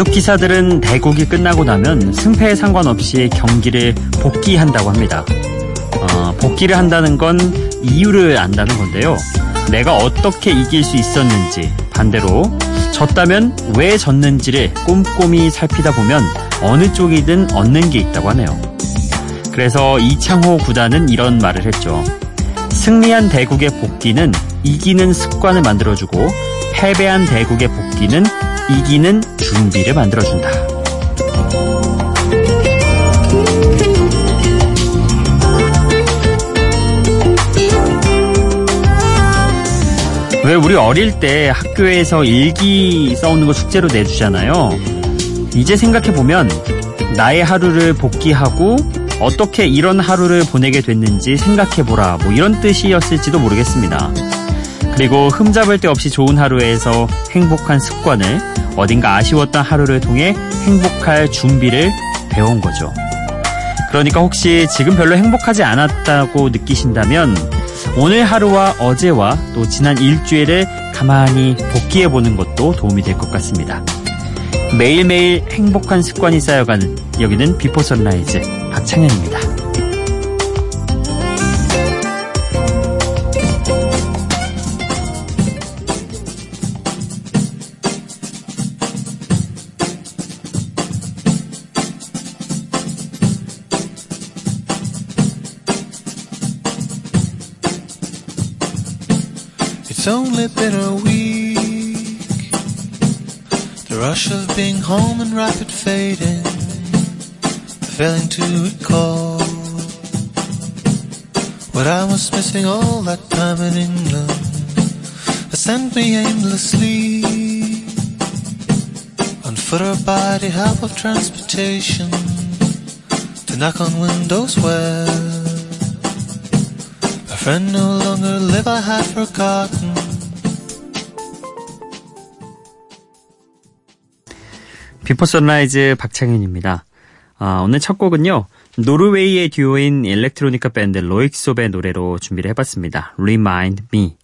바둑 기사들은 대국이 끝나고 나면 승패에 상관없이 경기를 복귀한다고 합니다. 어, 복귀를 한다는 건 이유를 안다는 건데요. 내가 어떻게 이길 수 있었는지 반대로 졌다면 왜 졌는지를 꼼꼼히 살피다 보면 어느 쪽이든 얻는 게 있다고 하네요. 그래서 이창호 구단은 이런 말을 했죠. 승리한 대국의 복귀는 이기는 습관을 만들어주고 패배한 대국의 복귀는 이기는 준비를 만들어준다. 왜 우리 어릴 때 학교에서 일기 써오는 거 숙제로 내주잖아요. 이제 생각해보면 나의 하루를 복귀하고 어떻게 이런 하루를 보내게 됐는지 생각해보라 뭐 이런 뜻이었을지도 모르겠습니다. 그리고 흠잡을 데 없이 좋은 하루에서 행복한 습관을 어딘가 아쉬웠던 하루를 통해 행복할 준비를 배운 거죠. 그러니까 혹시 지금 별로 행복하지 않았다고 느끼신다면 오늘 하루와 어제와 또 지난 일주일을 가만히 복기해 보는 것도 도움이 될 것 같습니다. 매일매일 행복한 습관이 쌓여가는 여기는 비포 선라이즈 박창현입니다. It's only been a week. The rush of being home and rapid fading. Failing to recall what I was missing all that time in England. That sent me aimlessly on foot or by the help of transportation to knock on windows where a friend no longer live I had forgotten. 비포 선라이즈 박창현입니다. 아, 오늘 첫 곡은요. 노르웨이의 듀오인 일렉트로니카 밴드 로익솝의 노래로 준비를 해봤습니다. Remind Me.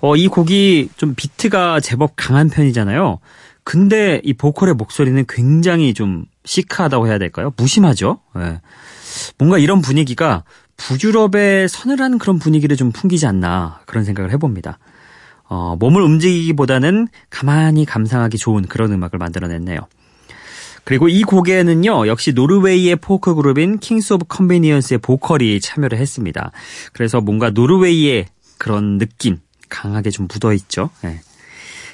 어, 이 곡이 좀 비트가 제법 강한 편이잖아요. 근데 이 보컬의 목소리는 굉장히 좀 시크하다고 해야 될까요? 무심하죠? 예. 뭔가 이런 분위기가 북유럽의 서늘한 그런 분위기를 좀 풍기지 않나 그런 생각을 해봅니다. 어, 몸을 움직이기보다는 가만히 감상하기 좋은 그런 음악을 만들어냈네요. 그리고 이 곡에는요, 역시 노르웨이의 포크 그룹인 킹스 오브 컨비니언스의 보컬이 참여를 했습니다. 그래서 뭔가 노르웨이의 그런 느낌 강하게 좀 묻어 있죠. 네.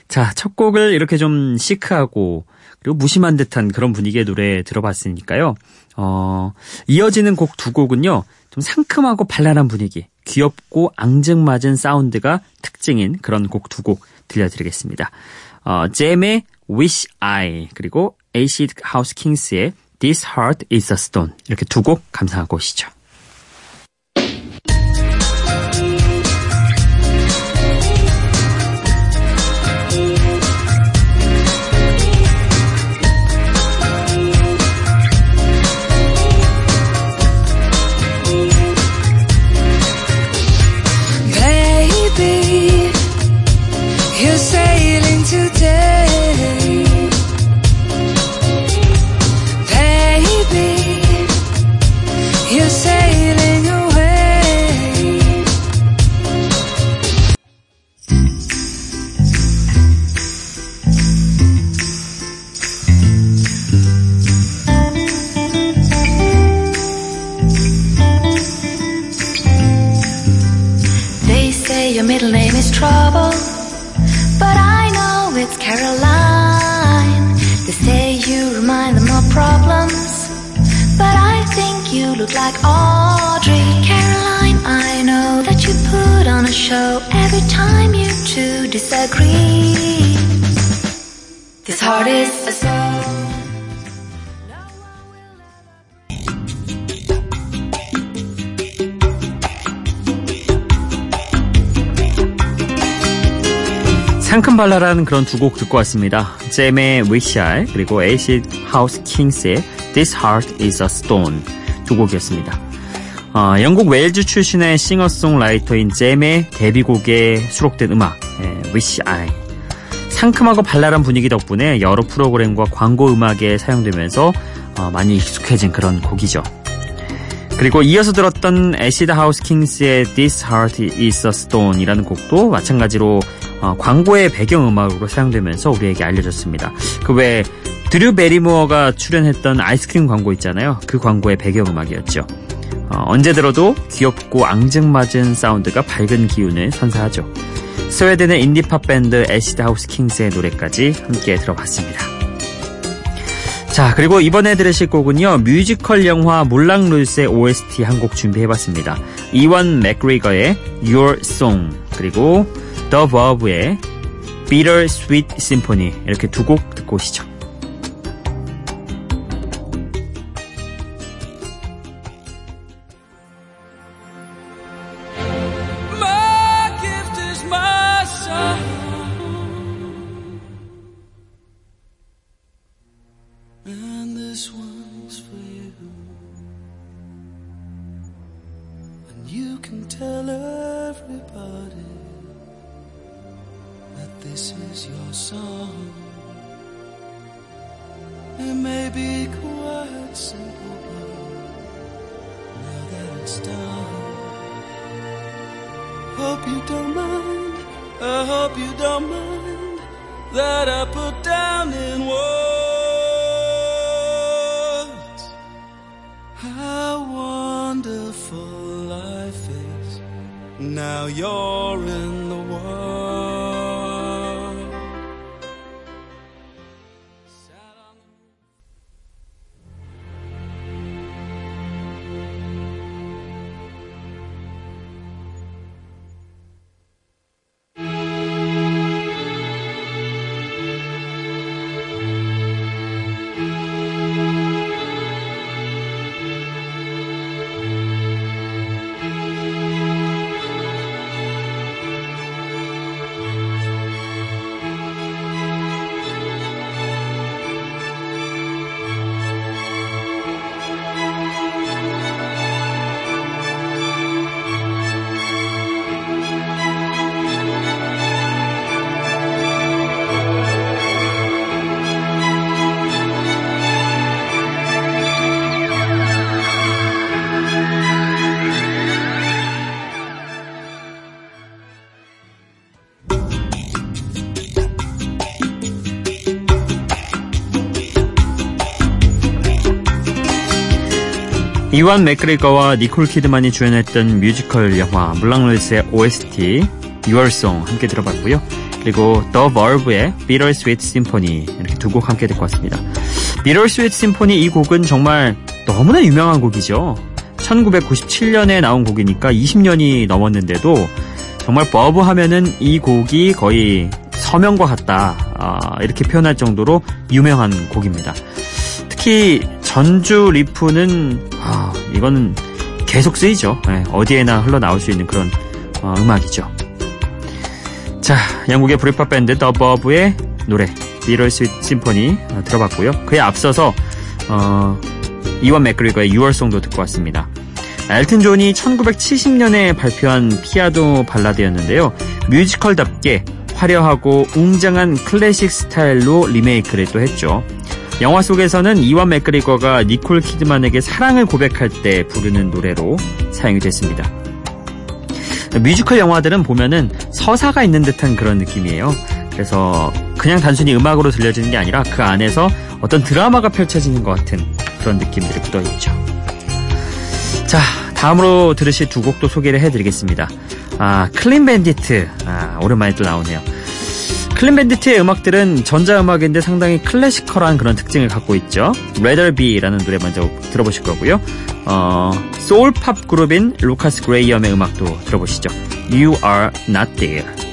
자, 첫 곡을 이렇게 좀 시크하고 그리고 무심한 듯한 그런 분위기의 노래 들어봤으니까요. 어, 이어지는 곡 두 곡은요, 좀 상큼하고 발랄한 분위기, 귀엽고 앙증맞은 사운드가 특징인 그런 곡 두곡 들려드리겠습니다. 어, 젬의 Wish I 그리고 애시드 하우스 킹스의 This Heart is a Stone 이렇게 두 곡 감상하고 오시죠. Like Audrey. Caroline, I know that you put on a show every time you two disagree. This heart is a soul. No one will ever. 상큼 발랄한 그런 두 곡 듣고 왔습니다. 잼의 Wish I 그리고 에이시드 하우스 킹스의 This Heart is a Stone 두 곡이었습니다. 어, 영국 웨일즈 출신의 싱어송라이터인 젬의 데뷔곡에 수록된 음악 예, Wish I 상큼하고 발랄한 분위기 덕분에 여러 프로그램과 광고 음악에 사용되면서 어, 많이 익숙해진 그런 곡이죠. 그리고 이어서 들었던 애시드 하우스 킹스의 This Heart is a Stone 이라는 곡도 마찬가지로 어, 광고의 배경음악으로 사용되면서 우리에게 알려졌습니다. 그 외에 드류 베리모어가 출연했던 아이스크림 광고 있잖아요. 그 광고의 배경음악이었죠. 어, 언제 들어도 귀엽고 앙증맞은 사운드가 밝은 기운을 선사하죠. 스웨덴의 인디팝 밴드 애시드 하우스 킹스의 노래까지 함께 들어봤습니다. 자, 그리고 이번에 들으실 곡은요, 뮤지컬 영화 물랑 루즈의 OST 한 곡 준비해봤습니다. 이완 맥그리거의 Your Song, 그리고 더 버브의 Bitter Sweet Symphony, 이렇게 두 곡 듣고 오시죠. 이완 맥그리거와 니콜 키드만이 주연했던 뮤지컬 영화 물랑루즈의 OST Song 함께 들어봤고요. 그리고 더 버브의 Bitter Sweet Symphony 이렇게 두 곡 함께 듣고 왔습니다. Bitter Sweet Symphony 이 곡은 정말 너무나 유명한 곡이죠. 1997년에 나온 곡이니까 20년이 넘었는데도 정말 버브 하면은 이 곡이 거의 서명과 같다 아, 이렇게 표현할 정도로 유명한 곡입니다. 특히 전주 리프는 아, 이거는 계속 쓰이죠. 네, 어디에나 흘러나올 수 있는 그런 어, 음악이죠. 자, 영국의 브릿팝 밴드 더 버브의 노래 Bitter Sweet Symphony 어, 들어봤고요. 그에 앞서서 어, 이완 맥그리거의 Your Song도 듣고 왔습니다. 엘튼 존이 1970년에 발표한 피아노 발라드였는데요. 뮤지컬답게 화려하고 웅장한 클래식 스타일로 리메이크를 또 했죠. 영화 속에서는 이완 맥그리거가 니콜 키드만에게 사랑을 고백할 때 부르는 노래로 사용이 됐습니다. 뮤지컬 영화들은 보면은 서사가 있는 듯한 그런 느낌이에요. 그래서 그냥 단순히 음악으로 들려지는 게 아니라 그 안에서 어떤 드라마가 펼쳐지는 것 같은 그런 느낌들이 묻어 있죠. 자, 다음으로 들으실 두 곡도 소개를 해드리겠습니다. 아, 클린 밴디트. 아, 오랜만에 또 나오네요. 클린 밴디트의 음악들은 전자음악인데 상당히 클래시컬한 그런 특징을 갖고 있죠. Be라는 노래 먼저 들어보실 거고요. 어, 소울팝 그룹인 루카스 그레이엄의 음악도 들어보시죠. You Are Not There.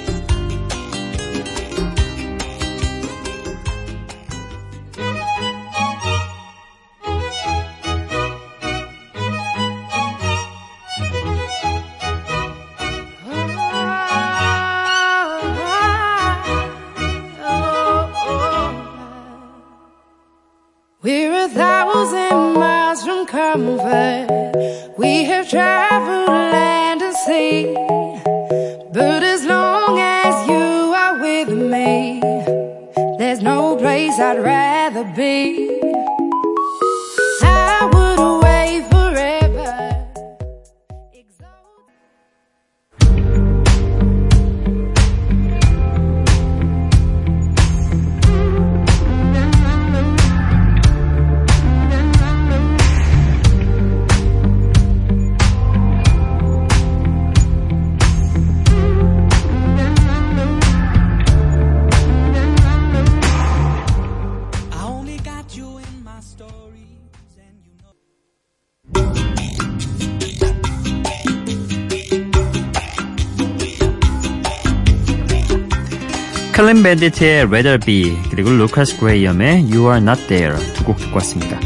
클린 밴디트의 Rather Be 그리고 루카스 그레이엄의 You Are Not There 두 곡 듣고 왔습니다.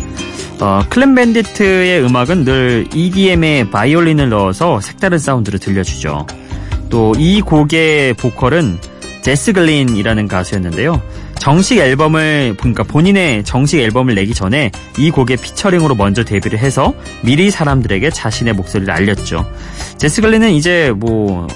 어, 클린 밴디트의 음악은 늘 EDM에 바이올린을 넣어서 색다른 사운드를 들려주죠. 또 이 곡의 보컬은 제스 글린이라는 가수였는데요. 정식 앨범을 그러니까 본인의 정식 앨범을 내기 전에 이 곡의 피처링으로 먼저 데뷔를 해서 미리 사람들에게 자신의 목소리를 알렸죠. 제스 글린은 이제 뭐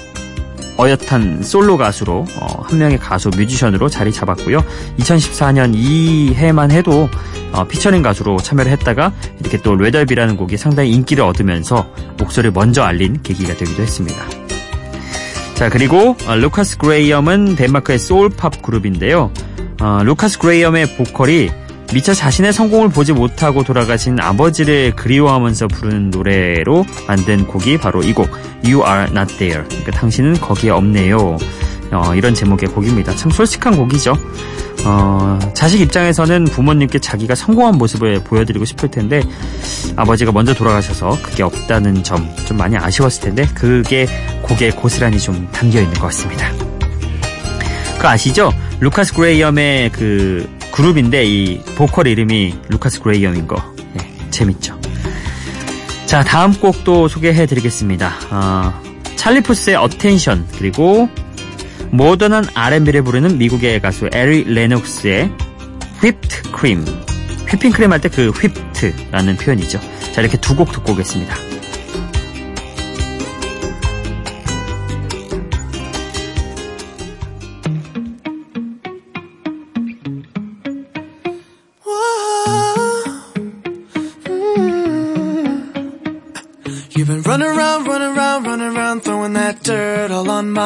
어엿한 솔로 가수로 어, 한 명의 가수 뮤지션으로 자리 잡았고요. 2014년 이 해만 해도 어, 피처링 가수로 참여를 했다가 이렇게 또 Rather Be라는 곡이 상당히 인기를 얻으면서 목소리를 먼저 알린 계기가 되기도 했습니다. 자 그리고 어, 루카스 그레이엄은 덴마크의 소울팝 그룹인데요. 어, 루카스 그레이엄의 보컬이 미처 자신의 성공을 보지 못하고 돌아가신 아버지를 그리워하면서 부르는 노래로 만든 곡이 바로 이 곡 You Are Not There. 그러니까 당신은 거기에 없네요. 어, 이런 제목의 곡입니다. 참 솔직한 곡이죠. 어, 자식 입장에서는 부모님께 자기가 성공한 모습을 보여드리고 싶을 텐데 아버지가 먼저 돌아가셔서 그게 없다는 점 좀 많이 아쉬웠을 텐데 그게 곡에 고스란히 좀 담겨 있는 것 같습니다. 그 아시죠? 루카스 그레이엄의 그 그룹인데 이 보컬 이름이 루카스 그레이엄인 거 네, 재밌죠. 자 다음 곡도 소개해드리겠습니다. 어, 찰리 푸스의 Attention 그리고 모던한 R&B를 부르는 미국의 가수 에리 레녹스의 Whipped Cream 휘핑크림 할 때 그 Whipped라는 표현이죠. 자 이렇게 두 곡 듣고 오겠습니다.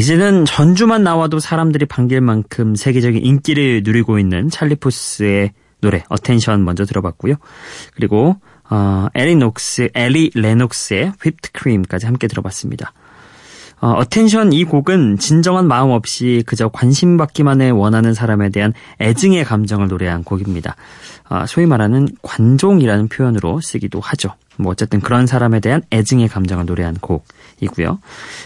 이제는 전주만 나와도 사람들이 반길 만큼 세계적인 인기를 누리고 있는 찰리푸스의 노래 Attention 먼저 들어봤고요. 그리고 어, 에리 녹스, 에리 레녹스의 Whipped Cream까지 함께 들어봤습니다. 어, Attention 이 곡은 진정한 마음 없이 그저 관심 받기만을 원하는 사람에 대한 애증의 감정을 노래한 곡입니다. 아, 소위 말하는 관종이라는 표현으로 쓰기도 하죠. 뭐 어쨌든 그런 사람에 대한 애증의 감정을 노래한 곡이고요.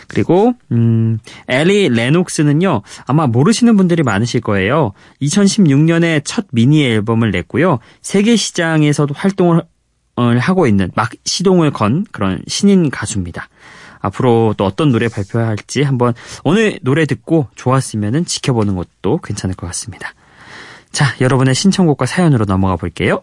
그리고 음, 엘리 레녹스는요. 아마 모르시는 분들이 많으실 거예요. 2016년에 첫 미니 앨범을 냈고요. 세계 시장에서도 활동을 어, 하고 있는 막 시동을 건 그런 신인 가수입니다. 앞으로 또 어떤 노래 발표할지 한번 오늘 노래 듣고 좋았으면 지켜보는 것도 괜찮을 것 같습니다. 자, 여러분의 신청곡과 사연으로 넘어가 볼게요.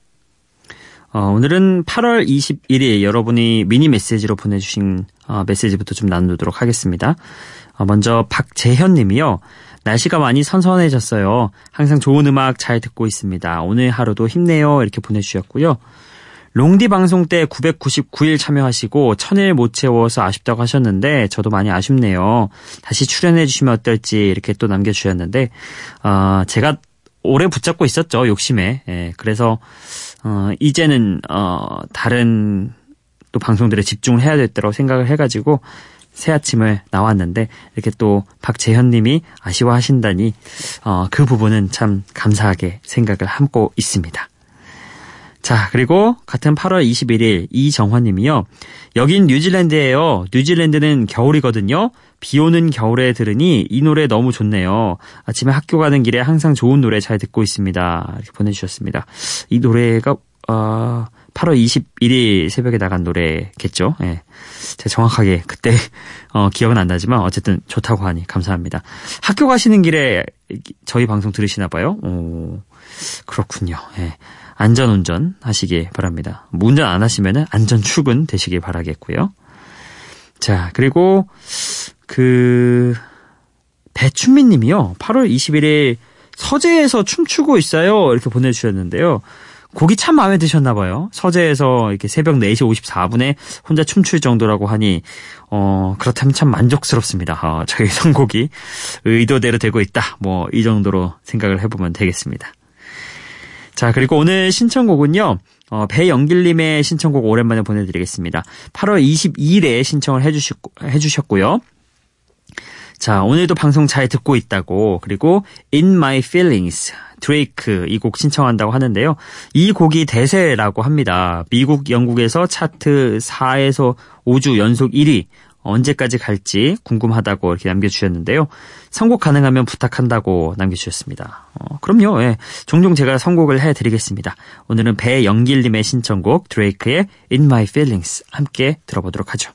어, 오늘은 8월 21일 여러분이 미니 메시지로 보내주신 어, 메시지부터 좀 나누도록 하겠습니다. 어, 먼저 박재현 님이요. 날씨가 많이 선선해졌어요. 항상 좋은 음악 잘 듣고 있습니다. 오늘 하루도 힘내요. 이렇게 보내주셨고요. 롱디 방송 때 999일 참여하시고 1000일 못 채워서 아쉽다고 하셨는데 저도 많이 아쉽네요. 다시 출연해 주시면 어떨지 이렇게 또 남겨주셨는데 어, 제가 오래 붙잡고 있었죠 욕심에. 예, 그래서 어, 이제는 어, 다른 또 방송들에 집중을 해야 됐다고 생각을 해가지고 새 아침을 나왔는데 이렇게 또 박재현님이 아쉬워하신다니 어, 그 부분은 참 감사하게 생각을 하고 있습니다. 자, 그리고 같은 8월 21일 이정환 님이요. 여긴 뉴질랜드예요. 뉴질랜드는 겨울이거든요. 비 오는 겨울에 들으니 이 노래 너무 좋네요. 아침에 학교 가는 길에 항상 좋은 노래 잘 듣고 있습니다. 이렇게 보내주셨습니다. 이 노래가 어, 8월 21일 새벽에 나간 노래겠죠. 예. 제가 정확하게 그때 어, 기억은 안 나지만 어쨌든 좋다고 하니 감사합니다. 학교 가시는 길에 저희 방송 들으시나 봐요. 오, 그렇군요. 예. 안전 운전 하시기 바랍니다. 뭐 운전 안 하시면은 안전 출근 되시길 바라겠고요. 자, 그리고 그 배춘민 님이요. 8월 21일 서재에서 춤추고 있어요. 이렇게 보내주셨는데요. 곡이 참 마음에 드셨나 봐요. 서재에서 이렇게 새벽 4시 54분에 혼자 춤출 정도라고 하니 어 그렇다면 참 만족스럽습니다. 어, 저희 선곡이 의도대로 되고 있다. 뭐 이 정도로 생각을 해보면 되겠습니다. 자, 그리고 오늘 신청곡은요. 어, 배영길님의 신청곡 오랜만에 보내드리겠습니다. 8월 22일에 신청을 해주셨, 해주셨고요. 자, 오늘도 방송 잘 듣고 있다고, 그리고 In My Feelings, 드레이크 이 곡 신청한다고 하는데요. 이 곡이 대세라고 합니다. 미국, 영국에서 차트 4에서 5주 연속 1위, 언제까지 갈지 궁금하다고 이렇게 남겨주셨는데요. 선곡 가능하면 부탁한다고 남겨주셨습니다. 어, 그럼요. 예. 종종 제가 선곡을 해드리겠습니다. 오늘은 배영길님의 신청곡 드레이크의 In My Feelings 함께 들어보도록 하죠.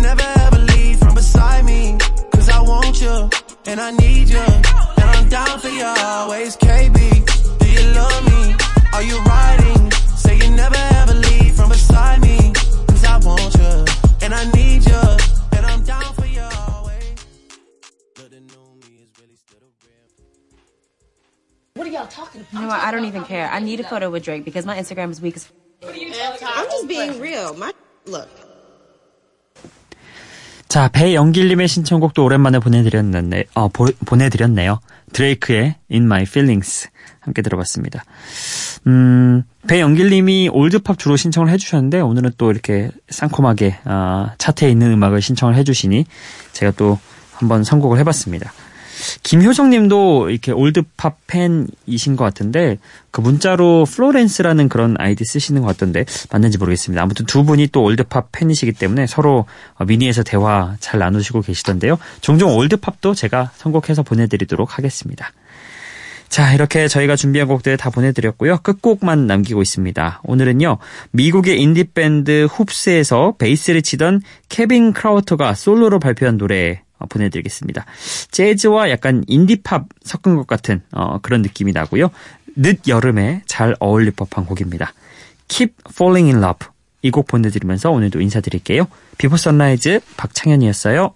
Say never ever leave from beside me. Cause I want you, and I need you. And I'm down for you always, KB. Do you love me? Are you riding? Say you never ever leave from beside me. Cause I want you, and I need you. And I'm down for you always. But the new me is really still the real. You know what? I don't even care. I need a photo with Drake because my Instagram is weak as. I'm just being real. My look. 자, 배영길님의 신청곡도 오랜만에 보내드렸네, 어, 보, 보내드렸네요. 드레이크의 In My Feelings 함께 들어봤습니다. 음, 배영길님이 올드팝 주로 신청을 해주셨는데 오늘은 또 이렇게 상콤하게 어, 차트에 있는 음악을 신청을 해주시니 제가 또 한번 선곡을 해봤습니다. 김효정님도 이렇게 올드팝 팬이신 것 같은데 그 문자로 플로렌스라는 그런 아이디 쓰시는 것 같던데 맞는지 모르겠습니다. 아무튼 두 분이 또 올드팝 팬이시기 때문에 서로 어, 미니에서 대화 잘 나누시고 계시던데요. 종종 올드팝도 제가 선곡해서 보내드리도록 하겠습니다. 자, 이렇게 저희가 준비한 곡들 다 보내드렸고요. 끝곡만 남기고 있습니다. 오늘은요, 미국의 인디밴드 훕스에서 베이스를 치던 케빈 크라우터가 솔로로 발표한 노래 어, 보내드리겠습니다. 재즈와 약간 인디팝 섞은 것 같은 어, 그런 느낌이 나고요. 늦 여름에 잘 어울릴 법한 곡입니다. Keep Falling in Love 이 곡 보내드리면서 오늘도 인사드릴게요. 비포 선라이즈 박창현이었어요.